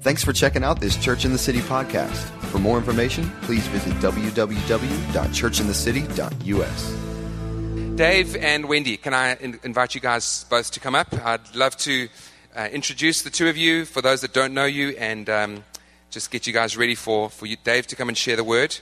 Thanks for checking out this Church in the City podcast. For more information, please visit www.churchinthecity.us. Dave and Wendy, can I in- invite you guys both to come up? I'd love to uh, introduce the two of you for those that don't know you and um, just get you guys ready for, for you, Dave to come and share the word.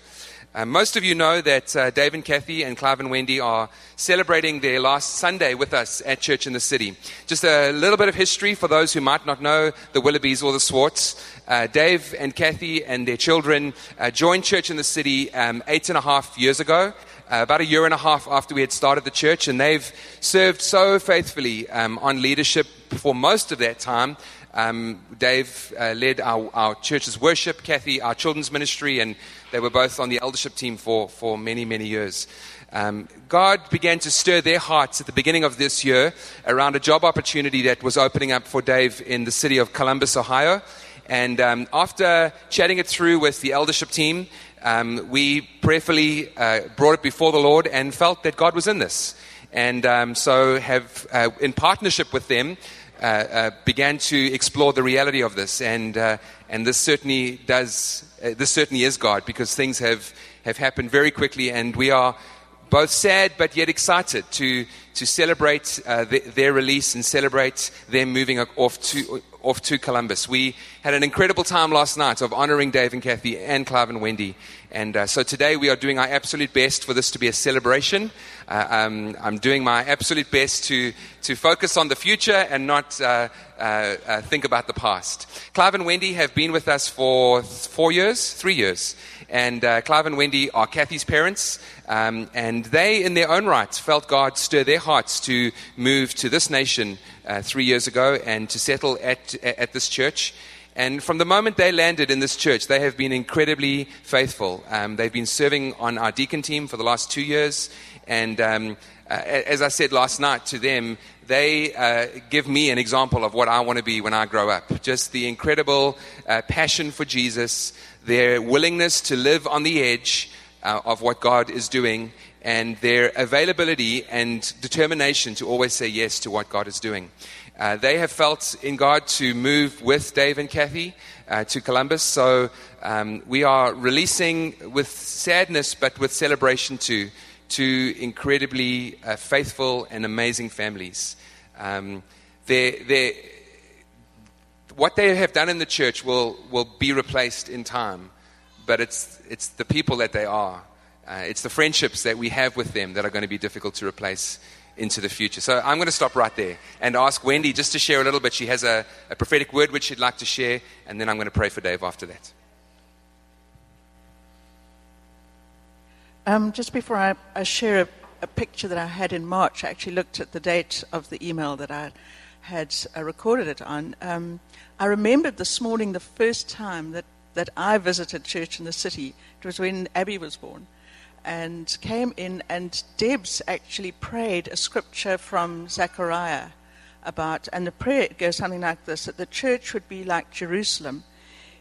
Uh, most of you know that uh, Dave and Kathy and Clive and Wendy are celebrating their last Sunday with us at Church in the City. Just a little bit of history for those who might not know the Willoughbys or the Swarts. Uh, Dave and Kathy and their children uh, joined Church in the City um, eight and a half years ago. Uh, about a year and a half after we had started the church, and they've served so faithfully um, on leadership for most of that time. Um, Dave uh, led our, our, church's worship, Kathy, our children's ministry, and they were both on the eldership team for, for many, many years. Um, God began to stir their hearts at the beginning of this year around a job opportunity that was opening up for Dave in the city of Columbus, Ohio. And um, after chatting it through with the eldership team, um, we prayerfully uh, brought it before the Lord and felt that God was in this. And um, so have, uh, in partnership with them, uh, uh, began to explore the reality of this, and uh, and this certainly does. This certainly is God because things have have happened very quickly, and we are both sad but yet excited to to celebrate the, their release and celebrate them moving off to off to Columbus. We had an incredible time last night of honoring Dave and Kathy and Clive and Wendy. And uh, so today we are doing our absolute best for this to be a celebration. Uh, um, I'm doing my absolute best to, to focus on the future and not uh, uh, uh think about the past. Clive and Wendy have been with us for four years, three years. And uh, Clive and Wendy are Kathy's parents. Um, and they, in their own rights, felt God stir their hearts to move to this nation uh, three years ago and to settle at, at this church. And from the moment they landed in this church, they have been incredibly faithful. Um, they've been serving on our deacon team for the last two years. And um, uh, as I said last night to them, they uh, give me an example of what I want to be when I grow up. Just the incredible uh, passion for Jesus, their willingness to live on the edge uh, of what God is doing, and their availability and determination to always say yes to what God is doing. Uh, they have felt in God to move with Dave and Kathy uh, to Columbus. So um, we are releasing with sadness, but with celebration too, to incredibly uh, faithful and amazing families. Um, they're, they're, what they have done in the church will, will be replaced in time, but it's, it's the people that they are. Uh, it's the friendships that we have with them that are going to be difficult to replace into the future. So I'm going to stop right there and ask Wendy just to share a little bit. She has a, a prophetic word which she'd like to share, and then I'm going to pray for Dave after that. Um, just before I, I share a, a, picture that I had in March, I actually looked at the date of the email that I had uh, recorded it on. Um, I remembered this morning the first time that, that I visited church in the city. It was when Abby was born and came in, and Debs actually prayed a scripture from Zechariah about, and the prayer goes something like this that the church would be like Jerusalem,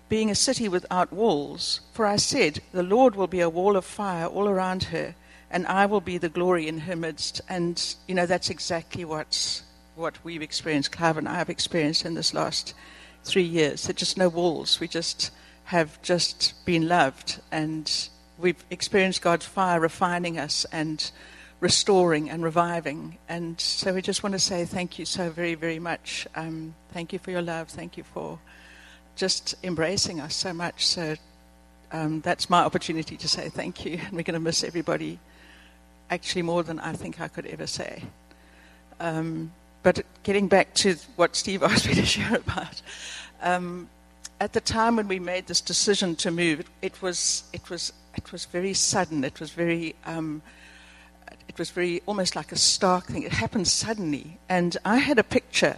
being a city without walls. For I said, The Lord will be a wall of fire all around her, and I will be the glory in her midst. And, you know, that's exactly what's, what we've experienced, Clive and I have experienced in this last three years. There's just no walls. We just have just been loved and we've experienced God's fire refining us and restoring and reviving. And so we just want to say thank you so very, very much. Um, thank you for your love. Thank you for just embracing us so much. So um, that's my opportunity to say thank you. And we're going to miss everybody actually more than I think I could ever say. Um, but getting back to what Steve asked me to share about, um, at the time when we made this decision to move, it, it was it was it was very sudden. It was very um, it was very almost like a stark thing. It happened suddenly, and I had a picture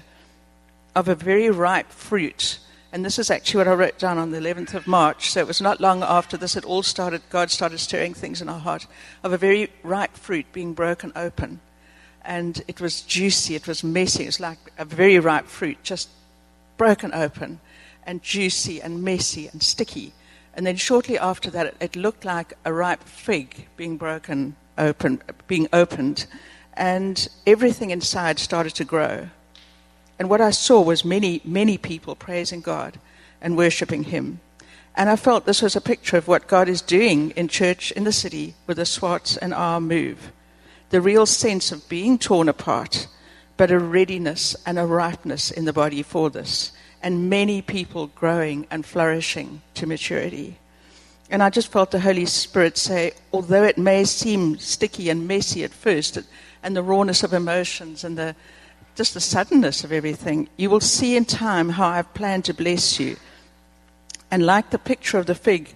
of a very ripe fruit. And this is actually what I wrote down on the 11th of March. So it was not long after this, it all started, God started stirring things in our heart, of a very ripe fruit being broken open. And it was juicy, it was messy, it was like a very ripe fruit just broken open and juicy and messy and sticky. And then shortly after that, it looked like a ripe fig being broken open, being opened, and everything inside started to grow. And what I saw was many, many people praising God and worshipping Him. And I felt this was a picture of what God is doing in church in the city with the Swart and our move. The real sense of being torn apart, but a readiness and a ripeness in the body for this, and many people growing and flourishing to maturity. And I just felt the Holy Spirit say, although it may seem sticky and messy at first, and the rawness of emotions and the, just the suddenness of everything, you will see in time how I've planned to bless you. And like the picture of the fig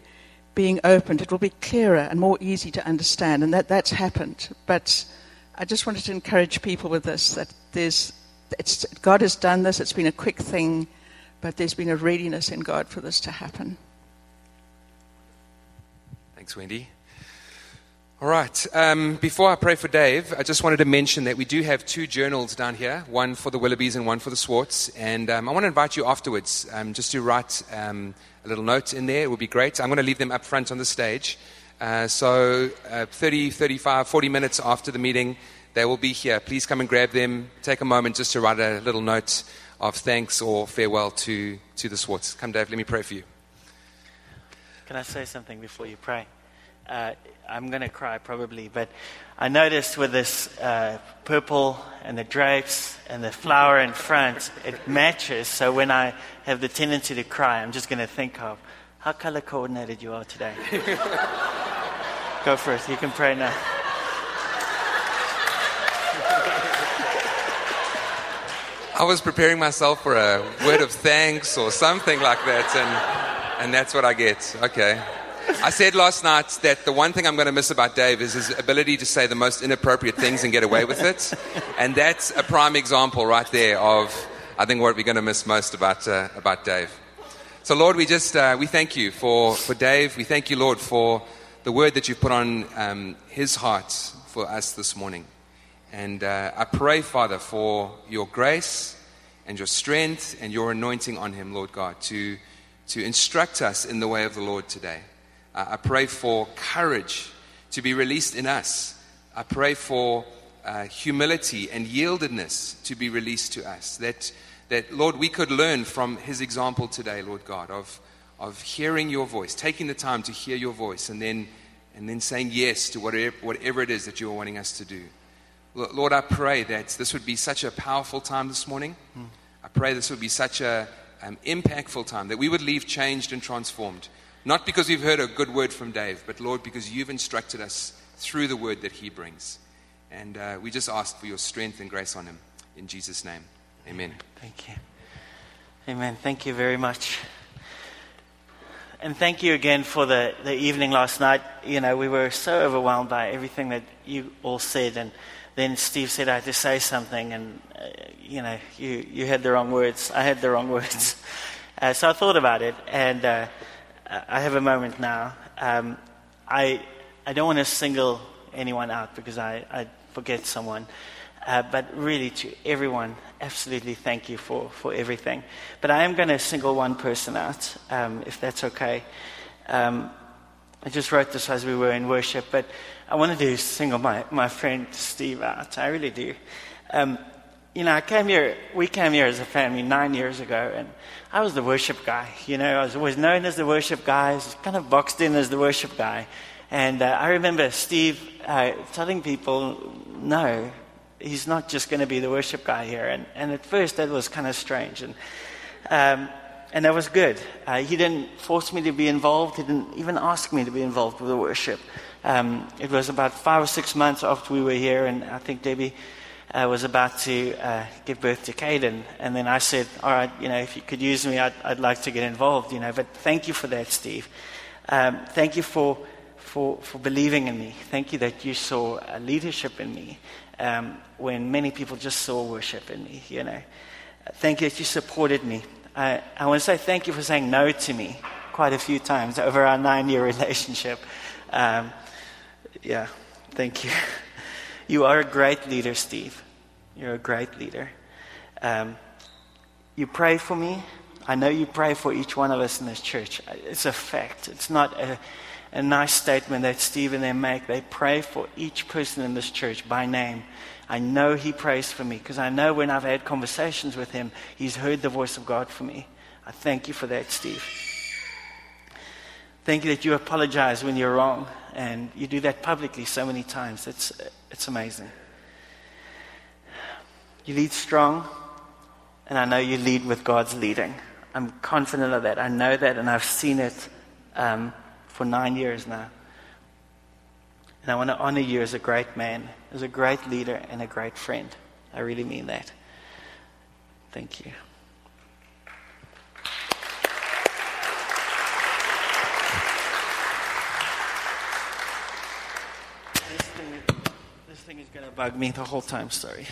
being opened, it will be clearer and more easy to understand. And that, that's happened. But I just wanted to encourage people with this that there's, God has done this, it's been a quick thing, but there's been a readiness in God for this to happen. Thanks, Wendy. All right. Um, before I pray for Dave, I just wanted to mention that we do have two journals down here one for the Willoughbys and one for the Swarts. And um, I want to invite you afterwards um, just to write um, a little note in there. It would be great. I'm going to leave them up front on the stage. Uh, so, uh, 30, 35, 40 minutes after the meeting, they will be here. Please come and grab them. Take a moment just to write a little note of thanks or farewell to, to the Swarts. Come, Dave, let me pray for you. Can I say something before you pray? Uh, I'm going to cry probably, but I noticed with this uh, purple and the drapes and the flower in front, it matches. So when I have the tendency to cry, I'm just going to think of how color coordinated you are today. Go first. You can pray now. I was preparing myself for a word of thanks or something like that, and and that's what I get. Okay. I said last night that the one thing I'm going to miss about Dave is his ability to say the most inappropriate things and get away with it. And that's a prime example right there of, I think, what we're going to miss most about, uh, about Dave. So, Lord, we just uh, we thank you for, for Dave. We thank you, Lord, for the word that you've put on um, his heart for us this morning. And uh, I pray, Father, for your grace and your strength and your anointing on him, Lord God, to to instruct us in the way of the Lord today. Uh, I pray for courage to be released in us. I pray for uh, humility and yieldedness to be released to us. That, that, Lord, we could learn from his example today, Lord God, of, of hearing your voice, taking the time to hear your voice, and then, and then saying yes to whatever, whatever it is that you're wanting us to do. Lord, I pray that this would be such a powerful time this morning. Mm. I pray this would be such a, um, impactful time, that we would leave changed and transformed. Not because we've heard a good word from Dave, but Lord, because you've instructed us through the word that he brings. And uh, we just ask for your strength and grace on him. In Jesus' name, amen. Thank you. Amen. Thank you very much. And thank you again for the, the evening last night. You know, we were so overwhelmed by everything that you all said. And then Steve said I had to say something, and uh, you know, you, you had the wrong words. I had the wrong words. Uh, so I thought about it, and uh, I have a moment now. Um, I, I don't want to single anyone out because I, I forget someone. Uh, but really, to everyone, absolutely thank you for, for everything. But I am going to single one person out, um, if that's okay. Um, I just wrote this as we were in worship, but I wanted to single my, my friend Steve out. I really do. Um, you know, I came here, we came here as a family nine years ago, and I was the worship guy. You know, I was always known as the worship guy, I was kind of boxed in as the worship guy. And uh, I remember Steve uh, telling people, no, he's not just going to be the worship guy here. And, and at first, that was kind of strange. And um, and that was good. Uh, he didn't force me to be involved. He didn't even ask me to be involved with the worship. Um, it was about five or six months after we were here, and I think Debbie uh, was about to uh, give birth to Caden. And then I said, "All right, you know, if you could use me, I'd, I'd like to get involved." You know, but thank you for that, Steve. Um, thank you for, for for believing in me. Thank you that you saw leadership in me um, when many people just saw worship in me. You know, thank you that you supported me. I, I want to say thank you for saying no to me quite a few times over our nine year relationship. Um, yeah, thank you. You are a great leader, Steve. You're a great leader. Um, you pray for me. I know you pray for each one of us in this church. It's a fact. It's not a, a nice statement that Steve and they make. They pray for each person in this church by name. I know He prays for me because I know when I've had conversations with Him, He's heard the voice of God for me. I thank you for that, Steve. Thank you that you apologize when you're wrong, and you do that publicly so many times. It's, it's amazing. You lead strong, and I know you lead with God's leading. I'm confident of that. I know that, and I've seen it um, for nine years now. And I want to honor you as a great man, as a great leader, and a great friend. I really mean that. Thank you. This thing, this thing is bug me the whole time, sorry.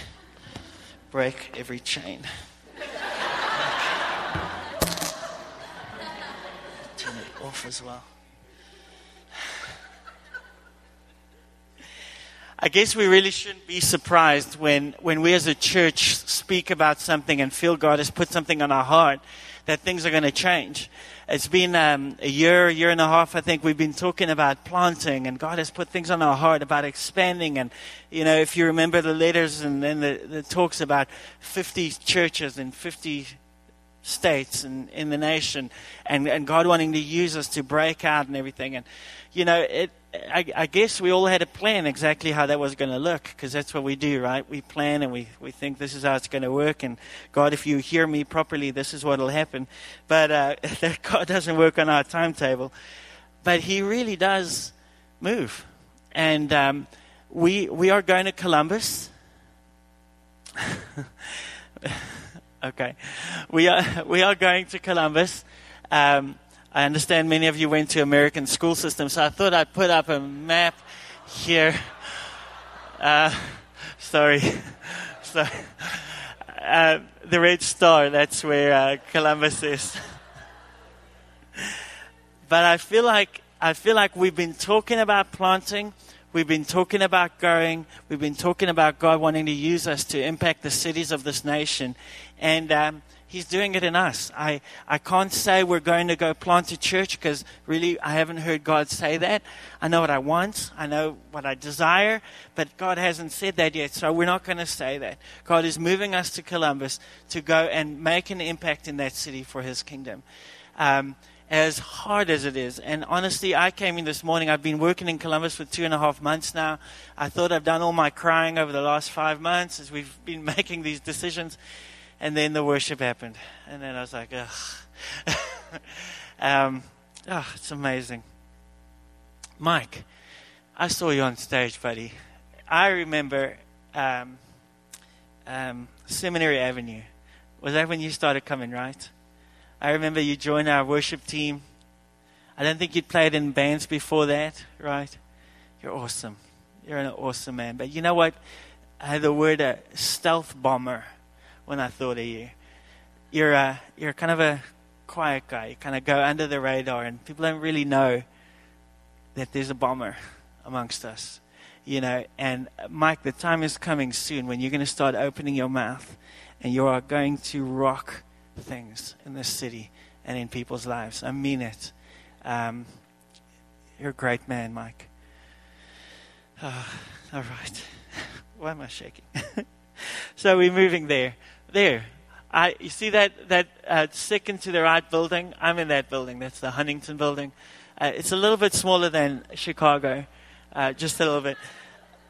Break every chain. Turn it off as well. I guess we really shouldn't be surprised when, when we as a church speak about something and feel God has put something on our heart that things are going to change. It's been um, a year, a year and a half, I think, we've been talking about planting, and God has put things on our heart about expanding. And, you know, if you remember the letters and then the, the talks about 50 churches in 50 states and in the nation, and, and God wanting to use us to break out and everything. And, you know, it, I, I, guess we all had a plan exactly how that was going to look because that's what we do, right? We plan and we, we think this is how it's going to work. And God, if you hear me properly, this is what will happen. But uh, God doesn't work on our timetable. But He really does move. And um, we, we are going to Columbus. okay. We are, we are going to Columbus. Um, I understand many of you went to American school systems, so I thought I'd put up a map here. Uh, sorry. sorry. Uh, the red star, that's where uh, Columbus is. but I feel like I feel like we've been talking about planting, we've been talking about growing, we've been talking about God wanting to use us to impact the cities of this nation, and um, He's doing it in us. I, I can't say we're going to go plant a church because really I haven't heard God say that. I know what I want, I know what I desire, but God hasn't said that yet, so we're not going to say that. God is moving us to Columbus to go and make an impact in that city for His kingdom. Um, as hard as it is. And honestly, I came in this morning. I've been working in Columbus for two and a half months now. I thought I've done all my crying over the last five months as we've been making these decisions. And then the worship happened. And then I was like, ugh. um, oh, it's amazing. Mike, I saw you on stage, buddy. I remember um, um, Seminary Avenue. Was that when you started coming, right? I remember you joined our worship team. I don't think you'd played in bands before that, right? You're awesome. You're an awesome man. But you know what? I had the word a stealth bomber when I thought of you. You're a, you're kind of a quiet guy. You kind of go under the radar, and people don't really know that there's a bomber amongst us. You know, and Mike, the time is coming soon when you're going to start opening your mouth and you are going to rock things in this city and in people's lives. I mean it. Um, you're a great man, Mike. Oh, all right. Why am I shaking? so we're moving there. There. I, you see that, that uh, second to the right building? I'm in that building. That's the Huntington building. Uh, it's a little bit smaller than Chicago, uh, just a little bit.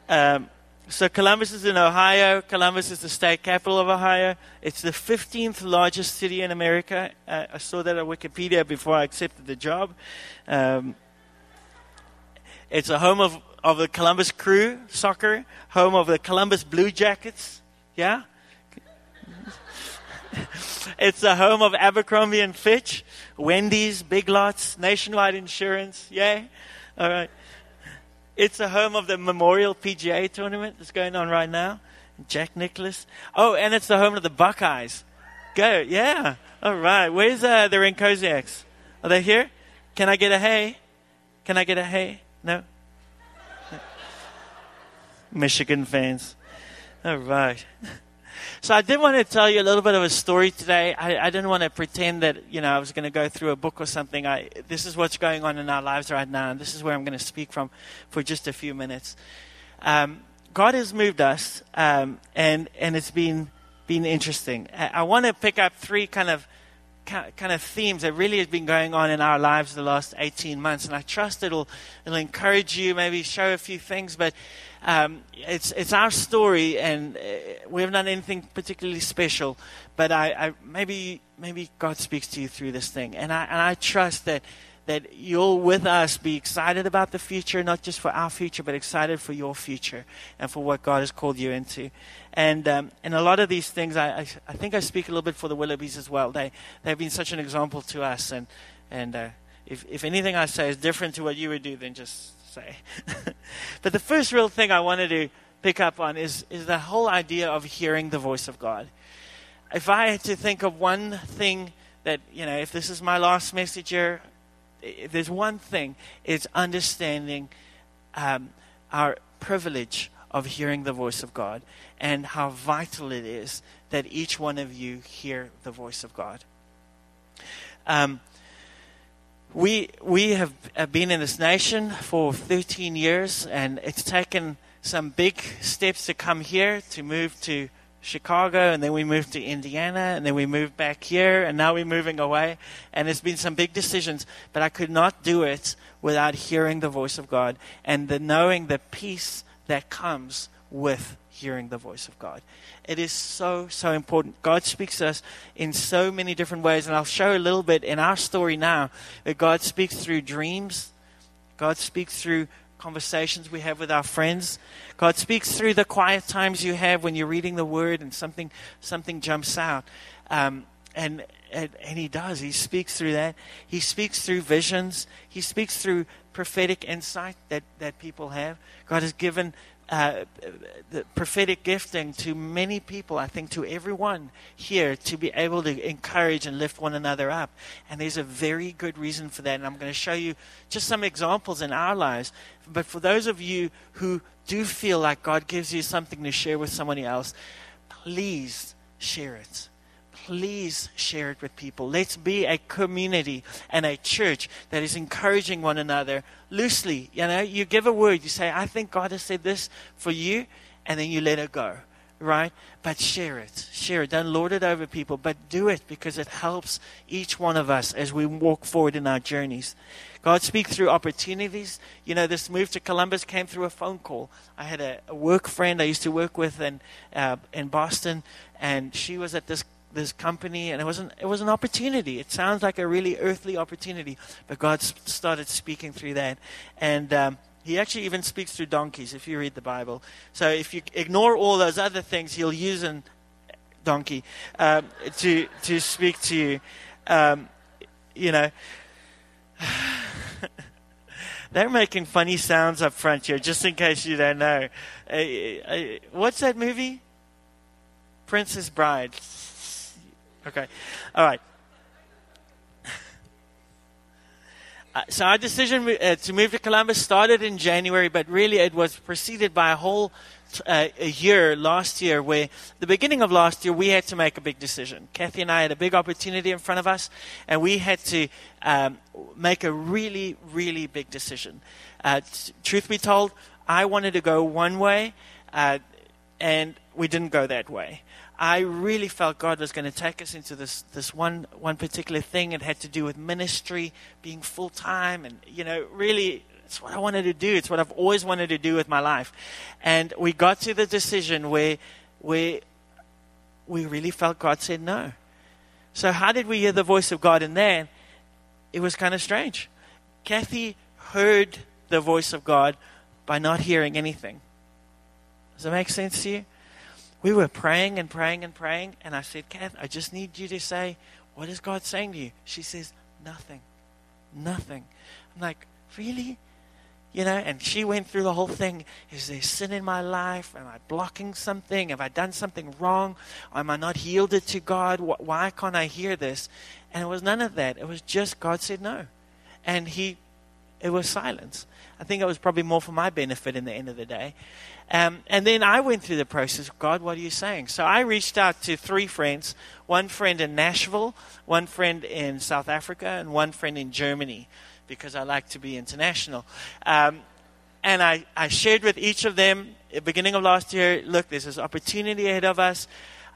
Um, so Columbus is in Ohio. Columbus is the state capital of Ohio. It's the 15th largest city in America. Uh, I saw that on Wikipedia before I accepted the job. Um, it's a home of, of the Columbus Crew soccer, home of the Columbus Blue Jackets. Yeah? it's the home of Abercrombie and Fitch, Wendy's, Big Lots, Nationwide Insurance. Yay! All right. It's the home of the Memorial PGA tournament that's going on right now. Jack Nicklaus. Oh, and it's the home of the Buckeyes. Go, yeah. All right. Where's uh, the Rinkosiaks? Are they here? Can I get a hey? Can I get a hey? No? Michigan fans. All right. So I did want to tell you a little bit of a story today. I, I didn't want to pretend that you know I was going to go through a book or something. I, this is what's going on in our lives right now, and this is where I'm going to speak from for just a few minutes. Um, God has moved us, um, and and it's been been interesting. I, I want to pick up three kind of kind of themes that really has been going on in our lives the last 18 months. And I trust it'll, it'll encourage you, maybe show a few things. But um, it's, it's our story, and uh, we haven't done anything particularly special. But I, I, maybe, maybe God speaks to you through this thing. And I, and I trust that that you'll with us be excited about the future, not just for our future, but excited for your future and for what God has called you into. And um, and a lot of these things, I, I, I think I speak a little bit for the Willoughbys as well. They they've been such an example to us, and and uh, if if anything I say is different to what you would do, then just say. but the first real thing I wanted to pick up on is is the whole idea of hearing the voice of God. If I had to think of one thing that you know, if this is my last message here, if there's one thing, it's understanding um, our privilege of hearing the voice of God and how vital it is that each one of you hear the voice of God. Um, we we have been in this nation for 13 years, and it's taken some big steps to come here to move to Chicago, and then we moved to Indiana, and then we moved back here, and now we're moving away. And it's been some big decisions, but I could not do it without hearing the voice of God and the knowing the peace that comes with hearing the voice of God. It is so, so important. God speaks to us in so many different ways, and I'll show a little bit in our story now that God speaks through dreams, God speaks through conversations we have with our friends. God speaks through the quiet times you have when you're reading the Word and something something jumps out. Um, and, and and He does. He speaks through that. He speaks through visions. He speaks through prophetic insight that that people have. God has given uh, the prophetic gifting to many people, I think to everyone here, to be able to encourage and lift one another up. And there's a very good reason for that. And I'm going to show you just some examples in our lives. But for those of you who do feel like God gives you something to share with somebody else, please share it please share it with people. Let's be a community and a church that is encouraging one another loosely. You know, you give a word, you say, I think God has said this for you, and then you let it go, right? But share it. Share it. Don't lord it over people, but do it because it helps each one of us as we walk forward in our journeys. God speaks through opportunities. You know, this move to Columbus came through a phone call. I had a, a work friend I used to work with in, uh, in Boston, and she was at this this company, and it was an, it was an opportunity. It sounds like a really earthly opportunity, but God started speaking through that, and um, He actually even speaks through donkeys if you read the Bible. So if you ignore all those other things, He'll use a donkey um, to to speak to you. Um, you know. They're making funny sounds up front here, just in case you don't know. Uh, uh, what's that movie? Princess Bride. Okay. All right. Uh, so our decision uh, to move to Columbus started in January, but really it was preceded by a whole uh, a year last year where the beginning of last year we had to make a big decision. Kathy and I had a big opportunity in front of us, and we had to um, make a really, really big decision. Uh, t- truth be told, I wanted to go one way, uh, and we didn't go that way. I really felt God was going to take us into this, this one, one particular thing. It had to do with ministry, being full time, and, you know, really, it's what I wanted to do. It's what I've always wanted to do with my life. And we got to the decision where, where we really felt God said no. So, how did we hear the voice of God in that? It was kind of strange. Kathy heard the voice of God by not hearing anything. Does that make sense to you? We were praying and praying and praying, and I said, Kath, I just need you to say, what is God saying to you? She says, nothing. Nothing. I'm like, really? You know, and she went through the whole thing. Is there sin in my life? Am I blocking something? Have I done something wrong? Am I not yielded to God? Why can't I hear this? And it was none of that. It was just God said no. And he, it was silence. I think it was probably more for my benefit in the end of the day. Um, and then I went through the process God, what are you saying? So I reached out to three friends one friend in Nashville, one friend in South Africa, and one friend in Germany because I like to be international. Um, and I, I shared with each of them at the beginning of last year look, there's this opportunity ahead of us.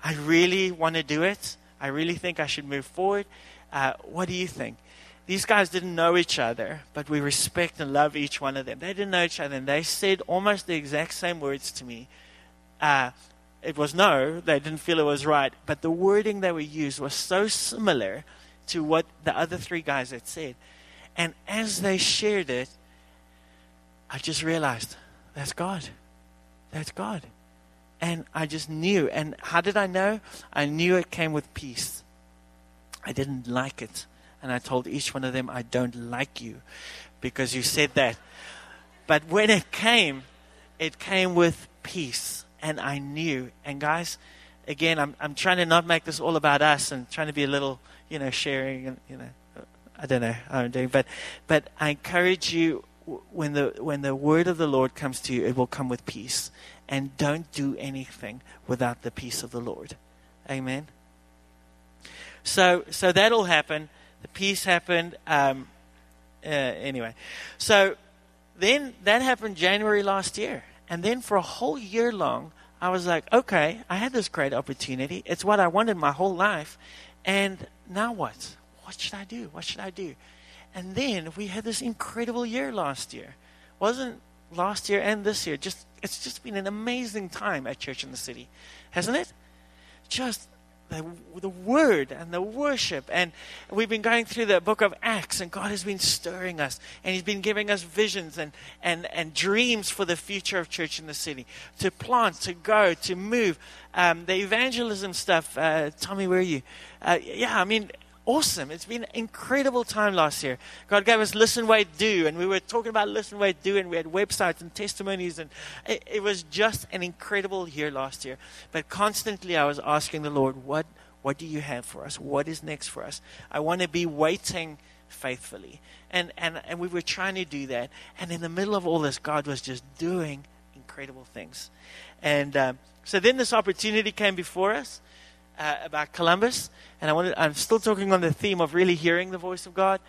I really want to do it. I really think I should move forward. Uh, what do you think? These guys didn't know each other, but we respect and love each one of them. They didn't know each other, and they said almost the exact same words to me. Uh, it was no, they didn't feel it was right, but the wording they were used was so similar to what the other three guys had said. And as they shared it, I just realized that's God. That's God. And I just knew. And how did I know? I knew it came with peace. I didn't like it. And I told each one of them, I don't like you because you said that. But when it came, it came with peace. And I knew. And guys, again, I'm, I'm trying to not make this all about us and trying to be a little, you know, sharing and, you know, I don't know how I'm doing. But, but I encourage you when the, when the word of the Lord comes to you, it will come with peace. And don't do anything without the peace of the Lord. Amen. So, so that'll happened. The peace happened. Um, uh, anyway, so then that happened January last year. And then for a whole year long, I was like, okay, I had this great opportunity. It's what I wanted my whole life. And now what? What should I do? What should I do? And then we had this incredible year last year. Wasn't last year and this year. Just it's just been an amazing time at Church in the City, hasn't it? Just the, the word and the worship. And we've been going through the book of Acts, and God has been stirring us, and He's been giving us visions and, and, and dreams for the future of church in the city to plant, to go, to move. Um, the evangelism stuff, uh, Tommy, where are you? Uh, yeah, I mean, awesome. It's been an incredible time last year. God gave us Listen, Wait, Do, and we were talking about Listen, Wait, Do, and we had websites and testimonies, and it, it was just an incredible year last year. But constantly I was asking the Lord, what, what do you have for us? What is next for us? I want to be waiting faithfully. And, and, and we were trying to do that. And in the middle of all this, God was just doing incredible things. And um, so then this opportunity came before us uh, about Columbus, and I wanted, I'm still talking on the theme of really hearing the voice of God.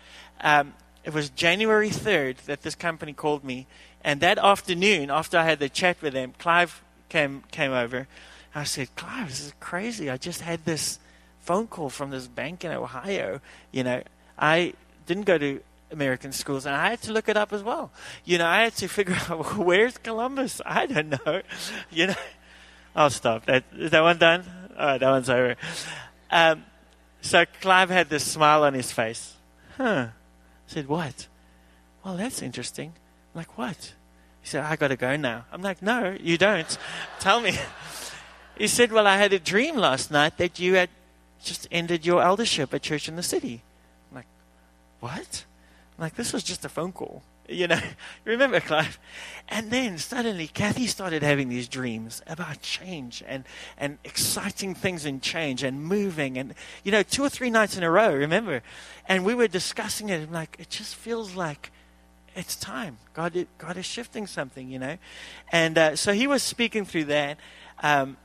Um, it was January 3rd that this company called me, and that afternoon, after I had the chat with them, Clive came came over. I said, Clive, this is crazy. I just had this phone call from this bank in Ohio. You know, I didn't go to American schools, and I had to look it up as well. You know, I had to figure out where's Columbus. I don't know. You know, I'll stop. That is that one done? Right, that one's over. Um, so Clive had this smile on his face. Huh. I said, What? Well, that's interesting. I'm like, What? He said, I got to go now. I'm like, No, you don't. Tell me. He said, Well, I had a dream last night that you had just ended your eldership at church in the city. I'm like, What? I'm like, This was just a phone call. You know, remember, Clive? And then suddenly, Kathy started having these dreams about change and, and exciting things and change and moving. And, you know, two or three nights in a row, remember? And we were discussing it. And like, it just feels like it's time. God, God is shifting something, you know? And uh, so he was speaking through that. Um,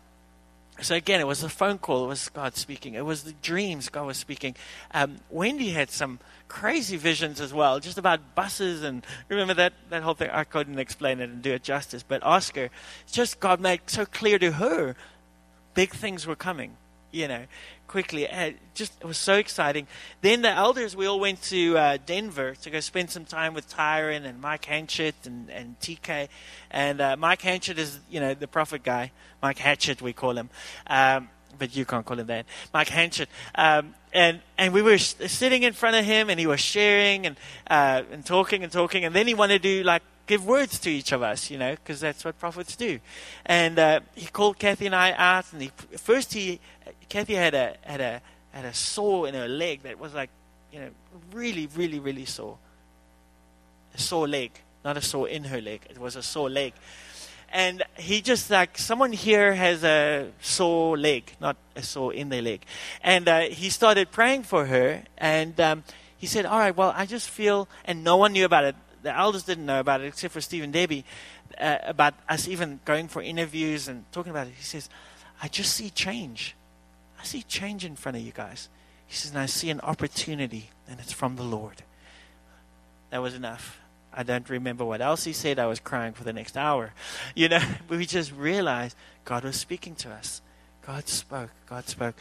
so again, it was a phone call. It was God speaking. It was the dreams God was speaking. Um, Wendy had some crazy visions as well, just about buses and remember that that whole thing. I couldn't explain it and do it justice, but Oscar, just God made so clear to her, big things were coming. You know, quickly. It just it was so exciting. Then the elders, we all went to uh, Denver to go spend some time with Tyron and Mike Hatchett and, and TK. And uh, Mike Hatchett is, you know, the prophet guy. Mike Hatchett, we call him. Um, but you can't call him that. Mike Hatchett. Um, and, and we were sitting in front of him and he was sharing and, uh, and talking and talking. And then he wanted to like give words to each of us, you know, because that's what prophets do. And uh, he called Kathy and I out, and he, first he Kathy had a had a had a sore in her leg that was like, you know, really, really, really sore. A sore leg, not a sore in her leg. It was a sore leg. And he just like someone here has a sore leg, not a sore in their leg. And uh, he started praying for her, and um, he said, "All right, well, I just feel," and no one knew about it. The elders didn't know about it except for Steve and Debbie, uh, about us even going for interviews and talking about it. He says, "I just see change." I see change in front of you guys. He says, and I see an opportunity, and it's from the Lord. That was enough. I don't remember what else he said. I was crying for the next hour. You know, we just realized God was speaking to us. God spoke. God spoke.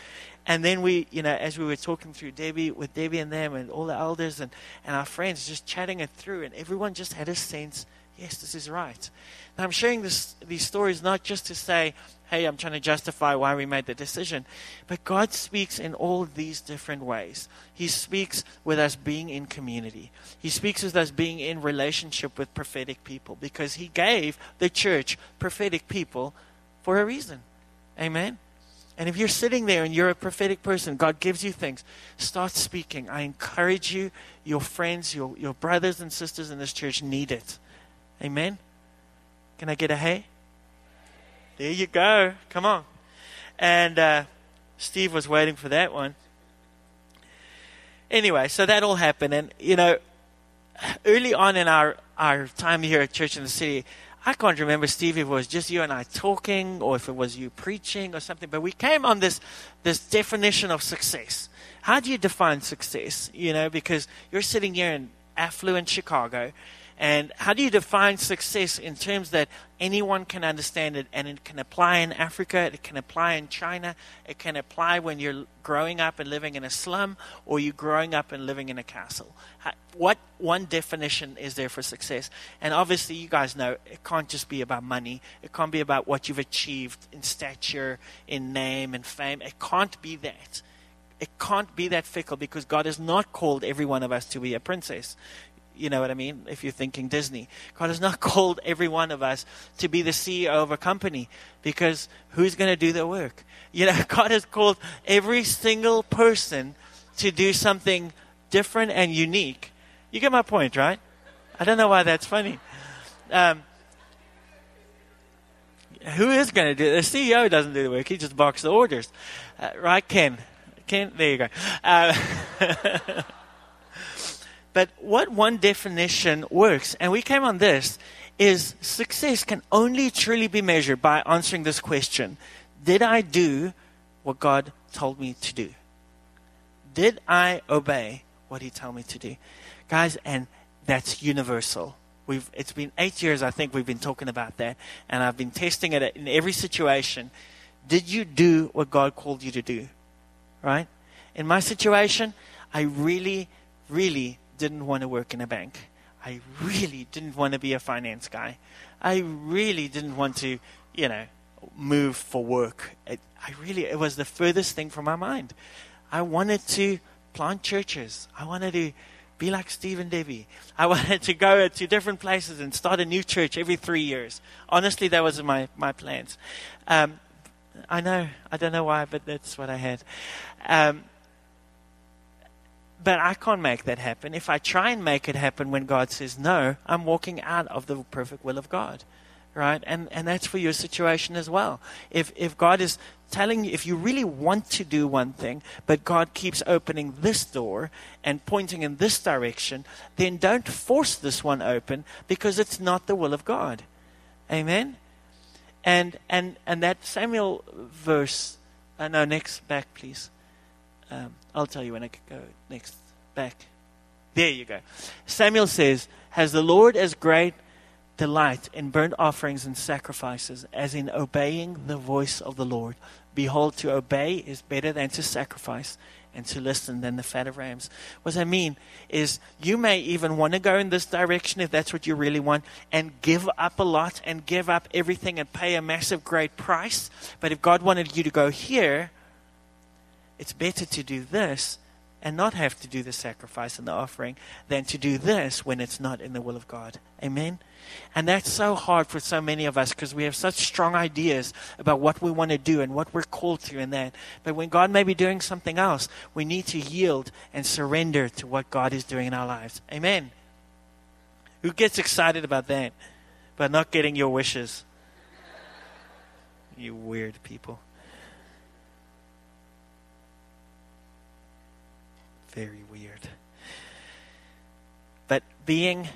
And then we, you know, as we were talking through Debbie, with Debbie and them and all the elders and, and our friends, just chatting it through, and everyone just had a sense, yes, this is right. Now, I'm sharing this, these stories not just to say, hey, I'm trying to justify why we made the decision, but God speaks in all these different ways. He speaks with us being in community, He speaks with us being in relationship with prophetic people because He gave the church prophetic people for a reason. Amen. And if you're sitting there and you're a prophetic person, God gives you things, start speaking. I encourage you, your friends, your, your brothers and sisters in this church need it. Amen? Can I get a hey? There you go. Come on. And uh, Steve was waiting for that one. Anyway, so that all happened. And, you know, early on in our, our time here at Church in the City, I can't remember, Steve, if it was just you and I talking or if it was you preaching or something, but we came on this, this definition of success. How do you define success? You know, because you're sitting here in affluent Chicago and how do you define success in terms that anyone can understand it and it can apply in Africa, it can apply in China, it can apply when you're growing up and living in a slum or you're growing up and living in a castle? What one definition is there for success? And obviously, you guys know it can't just be about money, it can't be about what you've achieved in stature, in name, and fame. It can't be that it can't be that fickle because God has not called every one of us to be a princess. You know what I mean? If you're thinking Disney, God has not called every one of us to be the CEO of a company because who's going to do the work? You know, God has called every single person to do something different and unique. You get my point, right? I don't know why that's funny. Um, who is going to do it? The CEO doesn't do the work. He just boxes the orders. Uh, right, Ken? Ken, there you go. Uh, But what one definition works, and we came on this, is success can only truly be measured by answering this question Did I do what God told me to do? Did I obey what He told me to do? Guys, and that's universal. We've, it's been eight years, I think, we've been talking about that, and I've been testing it in every situation. Did you do what God called you to do? Right? In my situation, I really, really didn't want to work in a bank. I really didn't want to be a finance guy. I really didn't want to, you know, move for work. It, I really, it was the furthest thing from my mind. I wanted to plant churches. I wanted to be like Steve and Debbie. I wanted to go to different places and start a new church every three years. Honestly, that was my, my plans. Um, I know, I don't know why, but that's what I had. Um, but I can't make that happen. If I try and make it happen when God says no, I'm walking out of the perfect will of God. Right? And and that's for your situation as well. If if God is telling you if you really want to do one thing, but God keeps opening this door and pointing in this direction, then don't force this one open because it's not the will of God. Amen. And and and that Samuel verse uh, no next back please. Um, I'll tell you when I go next. Back. There you go. Samuel says, Has the Lord as great delight in burnt offerings and sacrifices as in obeying the voice of the Lord? Behold, to obey is better than to sacrifice, and to listen than the fat of rams. What I mean is, you may even want to go in this direction if that's what you really want, and give up a lot and give up everything and pay a massive, great price. But if God wanted you to go here, it's better to do this and not have to do the sacrifice and the offering than to do this when it's not in the will of God. Amen? And that's so hard for so many of us because we have such strong ideas about what we want to do and what we're called to in that. But when God may be doing something else, we need to yield and surrender to what God is doing in our lives. Amen? Who gets excited about that? But not getting your wishes? You weird people. Very weird. But being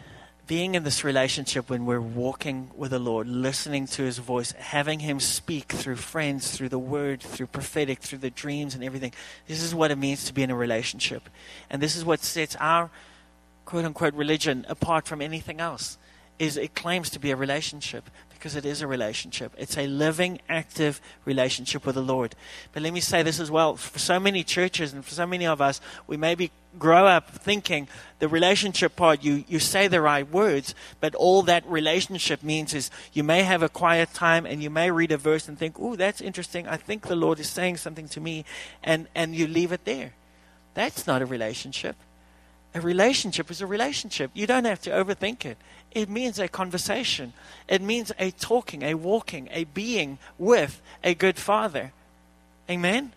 being in this relationship when we're walking with the Lord, listening to his voice, having him speak through friends, through the word, through prophetic, through the dreams and everything. This is what it means to be in a relationship. And this is what sets our quote unquote religion apart from anything else. Is it claims to be a relationship because it is a relationship. It's a living, active relationship with the Lord. But let me say this as well. For so many churches and for so many of us, we maybe grow up thinking the relationship part, you, you say the right words, but all that relationship means is you may have a quiet time and you may read a verse and think, oh, that's interesting. I think the Lord is saying something to me. And, and you leave it there. That's not a relationship. A relationship is a relationship. You don't have to overthink it. It means a conversation, it means a talking, a walking, a being with a good father. Amen?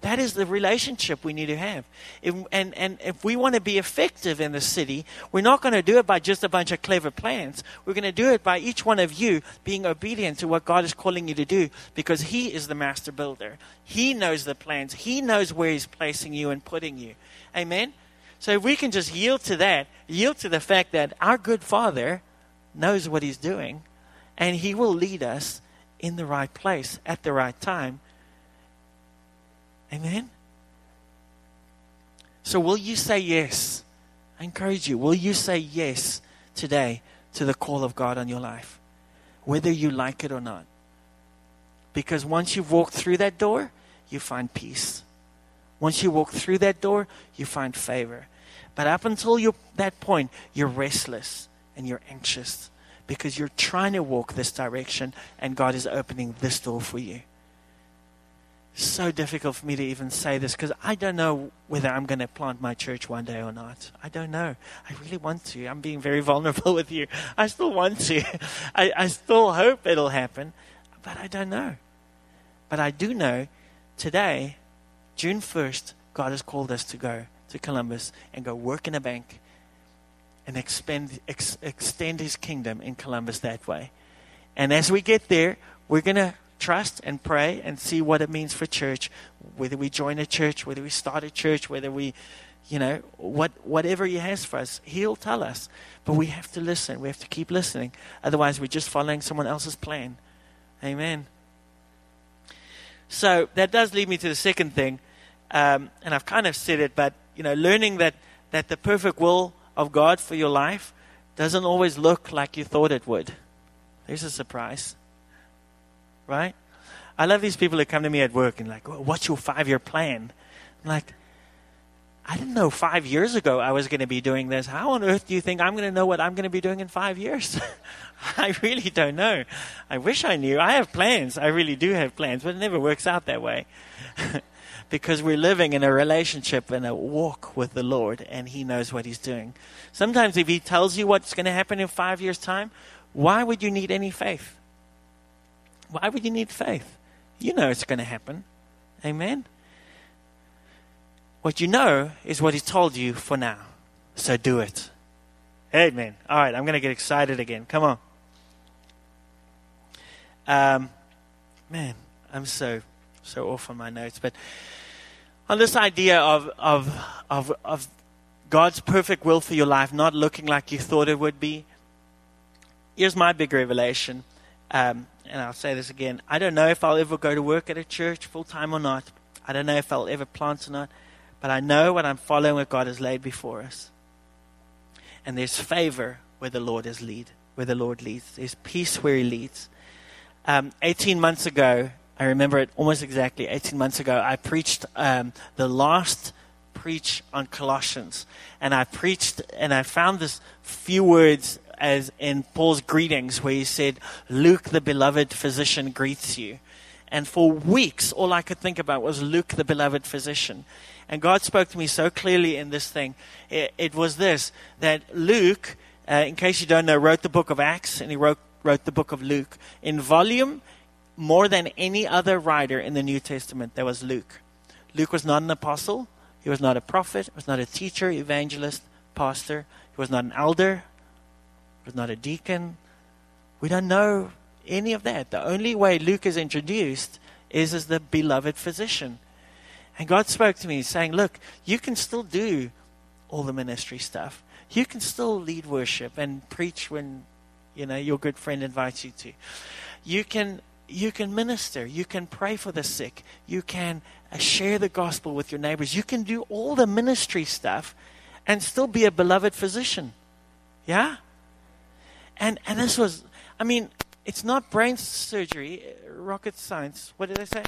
That is the relationship we need to have. If, and, and if we want to be effective in the city, we're not going to do it by just a bunch of clever plans. We're going to do it by each one of you being obedient to what God is calling you to do because He is the master builder. He knows the plans, He knows where He's placing you and putting you. Amen? So if we can just yield to that, yield to the fact that our good Father knows what He's doing, and He will lead us in the right place at the right time. Amen? So will you say yes? I encourage you, will you say yes today to the call of God on your life? Whether you like it or not. Because once you've walked through that door, you find peace. Once you walk through that door, you find favor. But up until that point, you're restless and you're anxious because you're trying to walk this direction and God is opening this door for you. So difficult for me to even say this because I don't know whether I'm going to plant my church one day or not. I don't know. I really want to. I'm being very vulnerable with you. I still want to. I, I still hope it'll happen, but I don't know. But I do know today June 1st, God has called us to go to Columbus and go work in a bank and expend, ex, extend his kingdom in Columbus that way. And as we get there, we're going to trust and pray and see what it means for church, whether we join a church, whether we start a church, whether we, you know, what, whatever he has for us, he'll tell us. But we have to listen. We have to keep listening. Otherwise, we're just following someone else's plan. Amen. So that does lead me to the second thing um, and I've kind of said it, but you know, learning that that the perfect will of God for your life doesn't always look like you thought it would. There's a surprise, right? I love these people that come to me at work and like, well, "What's your five-year plan?" I'm like, I didn't know five years ago I was going to be doing this. How on earth do you think I'm going to know what I'm going to be doing in five years? I really don't know. I wish I knew. I have plans. I really do have plans, but it never works out that way. because we're living in a relationship and a walk with the Lord, and He knows what He's doing. Sometimes, if He tells you what's going to happen in five years' time, why would you need any faith? Why would you need faith? You know it's going to happen. Amen? What you know is what He told you for now. So do it. Amen. All right, I'm going to get excited again. Come on. Um, man, I'm so so off on my notes, but on this idea of, of, of, of God's perfect will for your life not looking like you thought it would be, here's my big revelation. Um, and I'll say this again. I don't know if I'll ever go to work at a church full time or not. I don't know if I'll ever plant or not. But I know what I'm following what God has laid before us. And there's favor where the Lord is lead, where the Lord leads. There's peace where He leads. Um, 18 months ago, I remember it almost exactly 18 months ago. I preached um, the last preach on Colossians, and I preached and I found this few words as in Paul's greetings where he said, "Luke, the beloved physician, greets you." And for weeks, all I could think about was Luke, the beloved physician. And God spoke to me so clearly in this thing. It, it was this that Luke, uh, in case you don't know, wrote the book of Acts and he wrote, wrote the book of Luke. In volume, more than any other writer in the New Testament, there was Luke. Luke was not an apostle, he was not a prophet, he was not a teacher, evangelist, pastor, he was not an elder, he was not a deacon. We don't know any of that. The only way Luke is introduced is as the beloved physician. And God spoke to me saying, Look, you can still do all the ministry stuff. You can still lead worship and preach when you know your good friend invites you to. You can you can minister. You can pray for the sick. You can uh, share the gospel with your neighbors. You can do all the ministry stuff and still be a beloved physician. Yeah? And, and this was, I mean, it's not brain surgery, uh, rocket science. What did I say?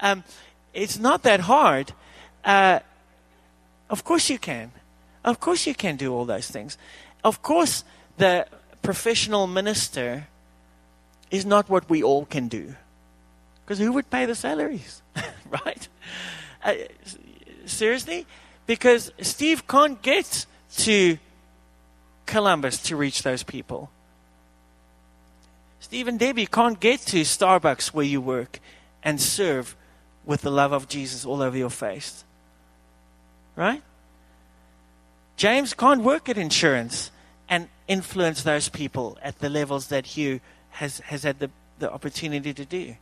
Um, it's not that hard. Uh, of course you can. Of course you can do all those things. Of course, the professional minister is not what we all can do. Because who would pay the salaries? right? Uh, seriously? Because Steve can't get to Columbus to reach those people. Steve and Debbie can't get to Starbucks where you work and serve with the love of Jesus all over your face. Right? James can't work at insurance and influence those people at the levels that Hugh has, has had the, the opportunity to do.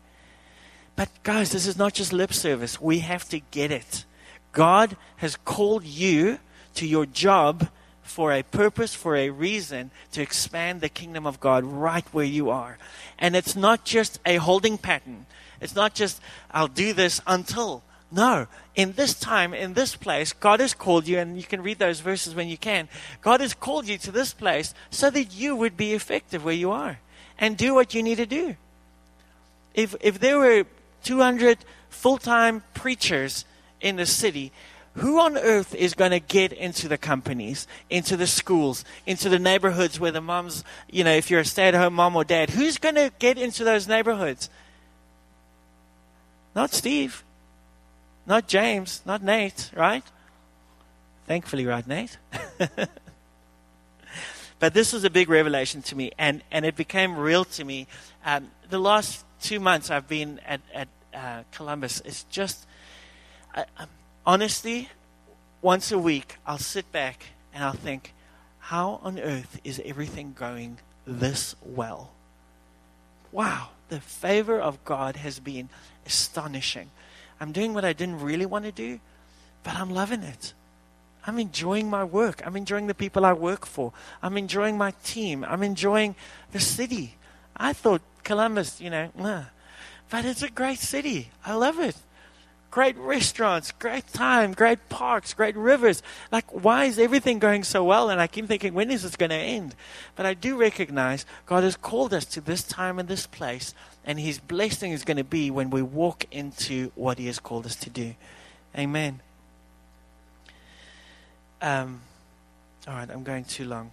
But, guys, this is not just lip service. We have to get it. God has called you to your job for a purpose, for a reason, to expand the kingdom of God right where you are. And it's not just a holding pattern. It's not just, I'll do this until. No. In this time, in this place, God has called you, and you can read those verses when you can. God has called you to this place so that you would be effective where you are and do what you need to do. If, if there were 200 full time preachers in the city, who on earth is going to get into the companies, into the schools, into the neighborhoods where the moms, you know, if you're a stay at home mom or dad, who's going to get into those neighborhoods? Not Steve, not James, not Nate, right? Thankfully, right, Nate? but this was a big revelation to me, and, and it became real to me. Um, the last two months I've been at, at uh, Columbus, it's just. I, honestly, once a week, I'll sit back and I'll think, how on earth is everything going this well? Wow, the favor of God has been astonishing. I'm doing what I didn't really want to do, but I'm loving it. I'm enjoying my work. I'm enjoying the people I work for. I'm enjoying my team. I'm enjoying the city. I thought Columbus, you know, nah. but it's a great city. I love it great restaurants, great time, great parks, great rivers. Like, why is everything going so well? And I keep thinking, when is this going to end? But I do recognize God has called us to this time and this place, and His blessing is going to be when we walk into what He has called us to do. Amen. Um, all right, I'm going too long.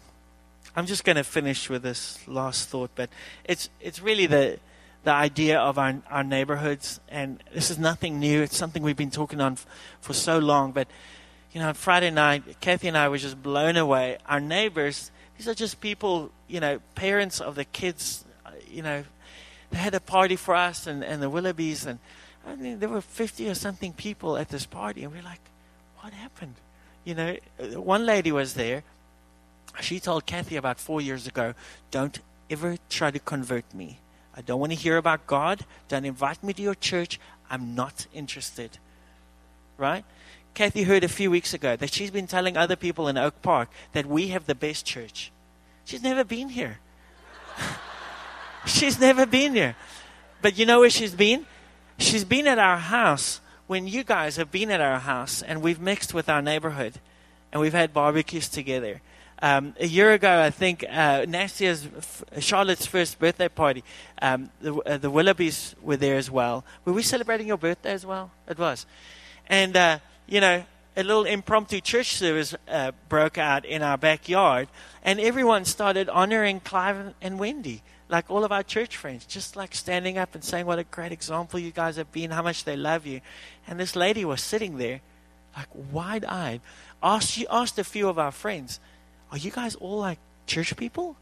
I'm just going to finish with this last thought, but it's it's really the the idea of our, our neighborhoods. And this is nothing new. It's something we've been talking on f- for so long. But, you know, on Friday night, Kathy and I were just blown away. Our neighbors, these are just people, you know, parents of the kids, uh, you know, they had a party for us and, and the Willoughbys. And I mean, there were 50 or something people at this party. And we're like, what happened? You know, one lady was there. She told Kathy about four years ago, don't ever try to convert me I don't want to hear about God. Don't invite me to your church. I'm not interested. Right? Kathy heard a few weeks ago that she's been telling other people in Oak Park that we have the best church. She's never been here. she's never been here. But you know where she's been? She's been at our house when you guys have been at our house and we've mixed with our neighborhood and we've had barbecues together um, a year ago, I think uh, Nastia's Charlotte's first birthday party. Um, the, uh, the Willoughbys were there as well. Were we celebrating your birthday as well? It was, and uh, you know, a little impromptu church service uh, broke out in our backyard, and everyone started honoring Clive and Wendy, like all of our church friends, just like standing up and saying what a great example you guys have been, how much they love you. And this lady was sitting there, like wide-eyed. Asked, she asked a few of our friends are you guys all like church people?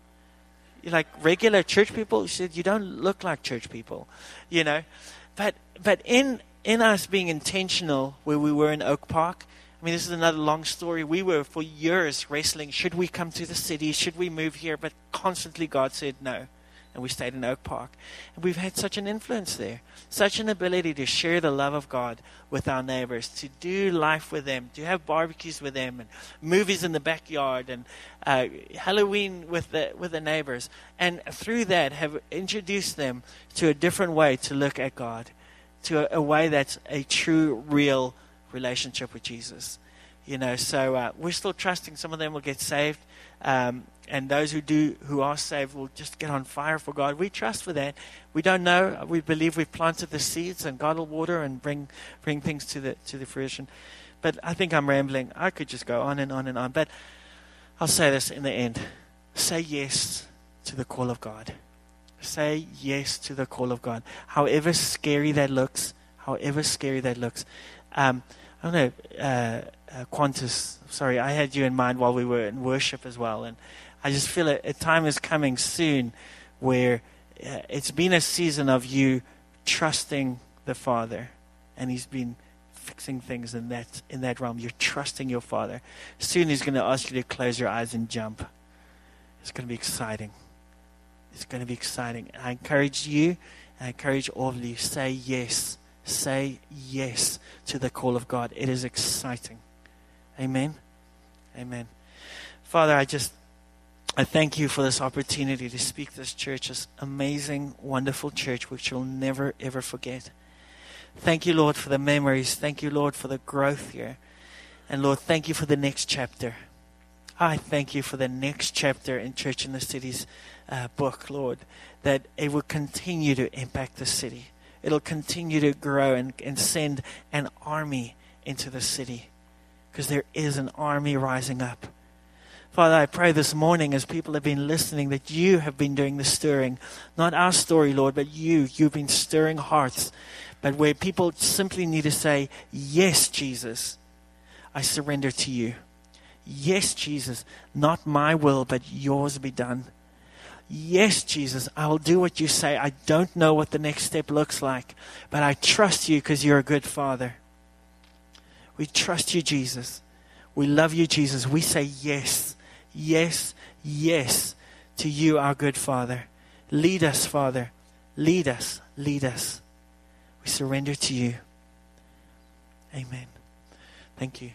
You're like regular church people? She said, You don't look like church people, you know. But but in in us being intentional where we were in Oak Park, I mean, this is another long story. We were for years wrestling should we come to the city? Should we move here? But constantly God said no and we stayed in Oak Park. And we've had such an influence there, such an ability to share the love of God with our neighbors, to do life with them, to have barbecues with them, and movies in the backyard, and uh, Halloween with the with the neighbors, and through that have introduced them to a different way to look at God, to a, a way that's a true, real relationship with Jesus. You know, so uh, we're still trusting some of them will get saved. Um, and those who do who are saved will just get on fire for God. We trust for that. We don't know. We believe we've planted the seeds, and God will water and bring bring things to the to the fruition. But I think I'm rambling. I could just go on and on and on. But I'll say this in the end: say yes to the call of God. Say yes to the call of God. However scary that looks, however scary that looks. Um, I don't know, uh, uh, Qantas. Sorry, I had you in mind while we were in worship as well, and I just feel a, a time is coming soon where uh, it's been a season of you trusting the Father, and He's been fixing things in that in that realm. You're trusting your Father. Soon He's going to ask you to close your eyes and jump. It's going to be exciting. It's going to be exciting. I encourage you. I encourage all of you. Say yes. Say yes to the call of God. It is exciting. Amen. Amen. Father, I just I thank you for this opportunity to speak this church, this amazing, wonderful church, which you'll never, ever forget. Thank you, Lord, for the memories. Thank you, Lord, for the growth here. And Lord, thank you for the next chapter. I thank you for the next chapter in Church in the City's uh, book, Lord, that it will continue to impact the city. It'll continue to grow and, and send an army into the city because there is an army rising up. Father, I pray this morning as people have been listening that you have been doing the stirring. Not our story, Lord, but you. You've been stirring hearts. But where people simply need to say, Yes, Jesus, I surrender to you. Yes, Jesus, not my will, but yours be done. Yes, Jesus, I will do what you say. I don't know what the next step looks like, but I trust you because you're a good father. We trust you, Jesus. We love you, Jesus. We say yes yes, yes to you, our good Father. Lead us, Father. Lead us, lead us. We surrender to you. Amen. Thank you.